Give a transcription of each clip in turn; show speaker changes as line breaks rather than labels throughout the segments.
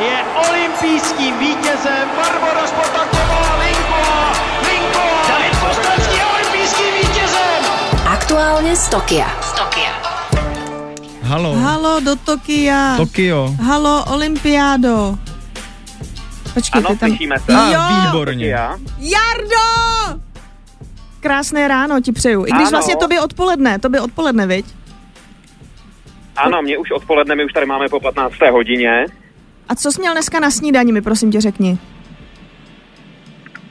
je olympijským vítězem Barbora Spotaková Linková. Linková! David Kostrovský je olympijským vítězem!
Aktuálně z Tokia. Z Tokia.
Halo.
Halo do Tokia.
Tokio.
Halo Olympiádo. Počkej,
Ano,
tam...
slyšíme se.
A,
Jo.
výborně.
Jardo! Krásné ráno ti přeju. I když
Ano.
vlastně to by odpoledne, to by odpoledne, viď?
Ano, mě už odpoledne, my už tady máme po 15. hodině.
A co jsi měl dneska na snídani, mi prosím tě řekni.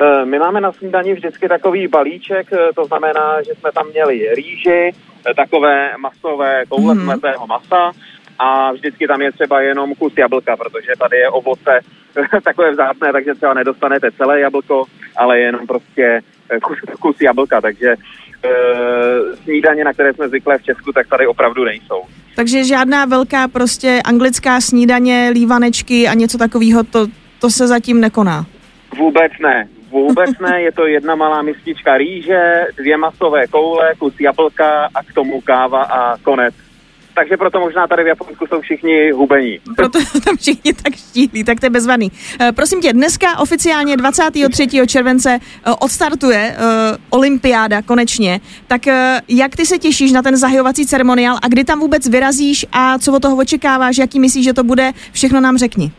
Eh, My máme na snídani vždycky takový balíček, eh, to znamená, že jsme tam měli rýži, eh, takové masové koule
Mhm.
mm-hmm. masa a vždycky tam je třeba jenom kus jablka, protože tady je ovoce takové vzácné, takže třeba nedostanete celé jablko, ale jenom prostě kus, kus jablka, takže e, snídaně, na které jsme zvyklé v Česku, tak tady opravdu nejsou.
Takže žádná velká prostě anglická snídaně, lívanečky a něco takového, to, to se zatím nekoná.
Vůbec ne. Vůbec ne, je to jedna malá mistička rýže, dvě masové koule, kus jablka a k tomu káva a konec. Takže proto možná tady v Japonsku jsou všichni hubení.
Proto tam všichni tak štíhlí, tak to je bezvadný. E, prosím tě, dneska oficiálně 23. července e, odstartuje e, olympiáda konečně. Tak e, jak ty se těšíš na ten zahajovací ceremoniál a kdy tam vůbec vyrazíš a co od toho očekáváš, jaký myslíš, že to bude, všechno nám řekni.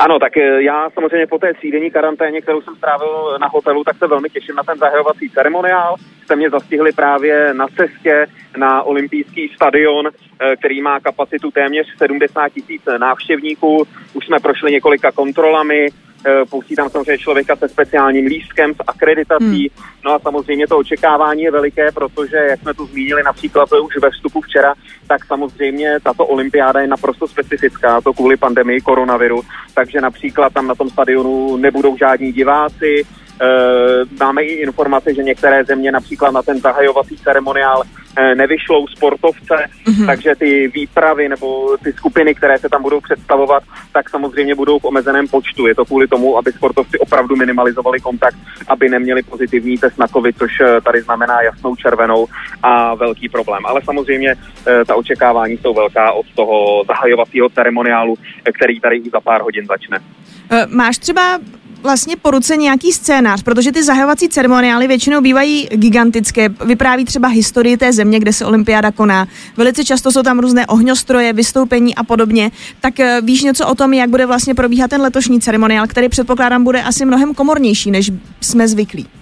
Ano, tak eh, já samozřejmě po té třídenní karanténě, kterou jsem strávil na hotelu, tak se velmi těším na ten zahajovací ceremoniál. Jste mě zastihli právě na cestě na olympijský stadion, který má kapacitu téměř 70 tisíc návštěvníků. Už jsme prošli několika kontrolami, eh, pustí tam samozřejmě člověka se speciálním lístkem, s akreditací. Hmm. No a samozřejmě to očekávání je veliké, protože, jak jsme tu zmínili například už ve vstupu včera, tak samozřejmě tato olympiáda je naprosto specifická, to kvůli pandemii koronaviru, takže například tam na tom stadionu nebudou žádní diváci, Eh, Máme i informace, že některé země například na ten zahajovací ceremoniál eh, nevyšlou sportovce, mm-hmm. takže ty výpravy nebo ty skupiny, které se tam budou představovat, tak samozřejmě budou v omezeném počtu. Je to kvůli tomu, aby sportovci opravdu minimalizovali kontakt, aby neměli pozitivní test na COVID, což eh, tady znamená jasnou červenou a velký problém. Ale samozřejmě eh, ta očekávání jsou velká od toho zahajovacího ceremoniálu, eh, který tady už za pár hodin začne.
Máš třeba vlastně po ruce nějaký scénář, protože ty zahajovací ceremoniály většinou bývají gigantické, vypráví třeba historii té země, kde se olympiáda koná. Velice často jsou tam různé ohňostroje, vystoupení a podobně. Tak e, víš něco o tom, jak bude vlastně probíhat ten letošní ceremoniál, který předpokládám bude asi mnohem komornější, než jsme zvyklí.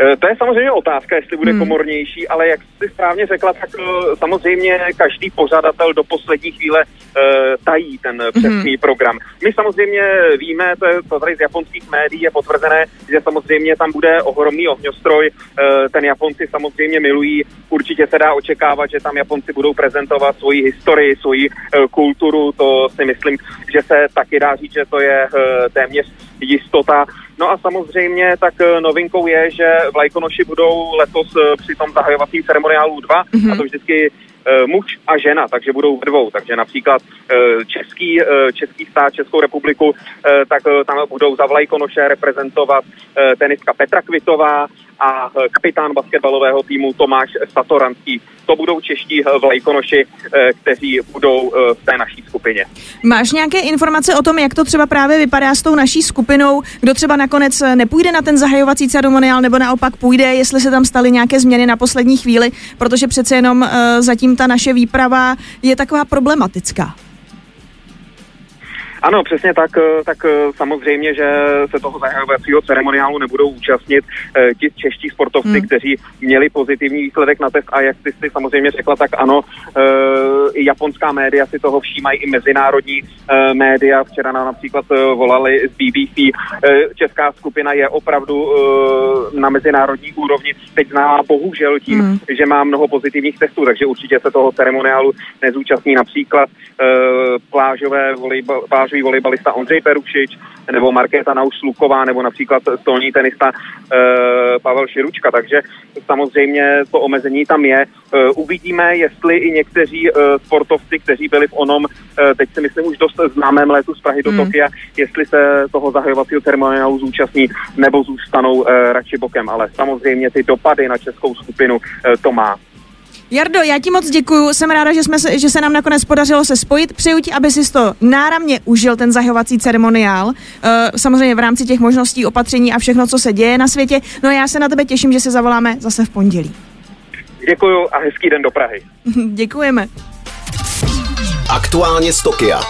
Eh, To je samozřejmě otázka, jestli bude
Hmm.
hmm. komornější, ale jak jsi správně řekla, tak eh, samozřejmě každý pořadatel do poslední chvíle eh, tají ten přesný hmm. program. My samozřejmě víme, to, je, to tady z japonských médií je potvrzené, že samozřejmě tam bude ohromný ohňostroj, eh, ten Japonci samozřejmě milují, určitě se dá očekávat, že tam Japonci budou prezentovat svoji historii, svoji eh, kulturu, to si myslím, že se taky dá říct, že to je téměř jistota. No a samozřejmě tak eh, novinkou je, že vlajkonoši budou letos eh, při tom zahajovacím ceremoniálu dva, mm-hmm. a to vždycky eh, muž a žena, takže budou ve dvou. Takže například český, český stát, Českou republiku, tak tam budou za vlajkonoše reprezentovat tenistka Petra Kvitová a eh, kapitán basketbalového týmu Tomáš Satoranský. To budou čeští eh, vlajkonoši, eh, kteří budou v té naší skupině.
Máš nějaké informace o tom, jak to třeba právě vypadá s tou naší skupinou, kdo třeba nakonec nepůjde na ten zahajovací ceremoniál nebo naopak půjde, jestli se tam staly nějaké změny na poslední chvíli, protože přece jenom zatím ta naše výprava je taková problematická.
Ano, přesně tak, eh, tak eh, samozřejmě, že se toho zahajovacího ceremoniálu nebudou účastnit eh, ti čeští sportovci,
Hmm.
kteří měli pozitivní výsledek na test a jak ty si samozřejmě řekla, tak ano, i japonská média si toho všímají, i mezinárodní média. Včera nám například volali z BBC. Česká skupina je opravdu na mezinárodní úrovni teď známá bohužel tím,
Hmm.
že má mnoho pozitivních testů, takže určitě se toho ceremoniálu nezúčastní například plážové volejbal, plážový volejbalista Ondřej Perušič, nebo Markéta Nausluková, nebo například stolní tenista eh, Pavel Širučka. Takže samozřejmě to omezení tam je. Eh, uvidíme, jestli i někteří eh, sportovci, kteří byli v onom, eh, teď si myslím už dost známém letu z Prahy do
Hmm.
Tokia, jestli se toho zahajovacího ceremoniálu zúčastní, nebo zůstanou eh, radši bokem. Ale samozřejmě ty dopady na českou skupinu eh, to má.
Jardo, já ti moc děkuju, jsem ráda, že, jsme se, že se nám nakonec podařilo se spojit. Přeju ti, aby si to náramně užil, ten zahajovací ceremoniál. Uh, samozřejmě v rámci těch možností, opatření a všechno, co se děje na světě. No a já se na tebe těším, že se zavoláme zase v pondělí.
Děkuju a hezký den do Prahy.
Děkujeme.
Aktuálně z Tokia.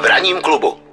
V ranním klubu.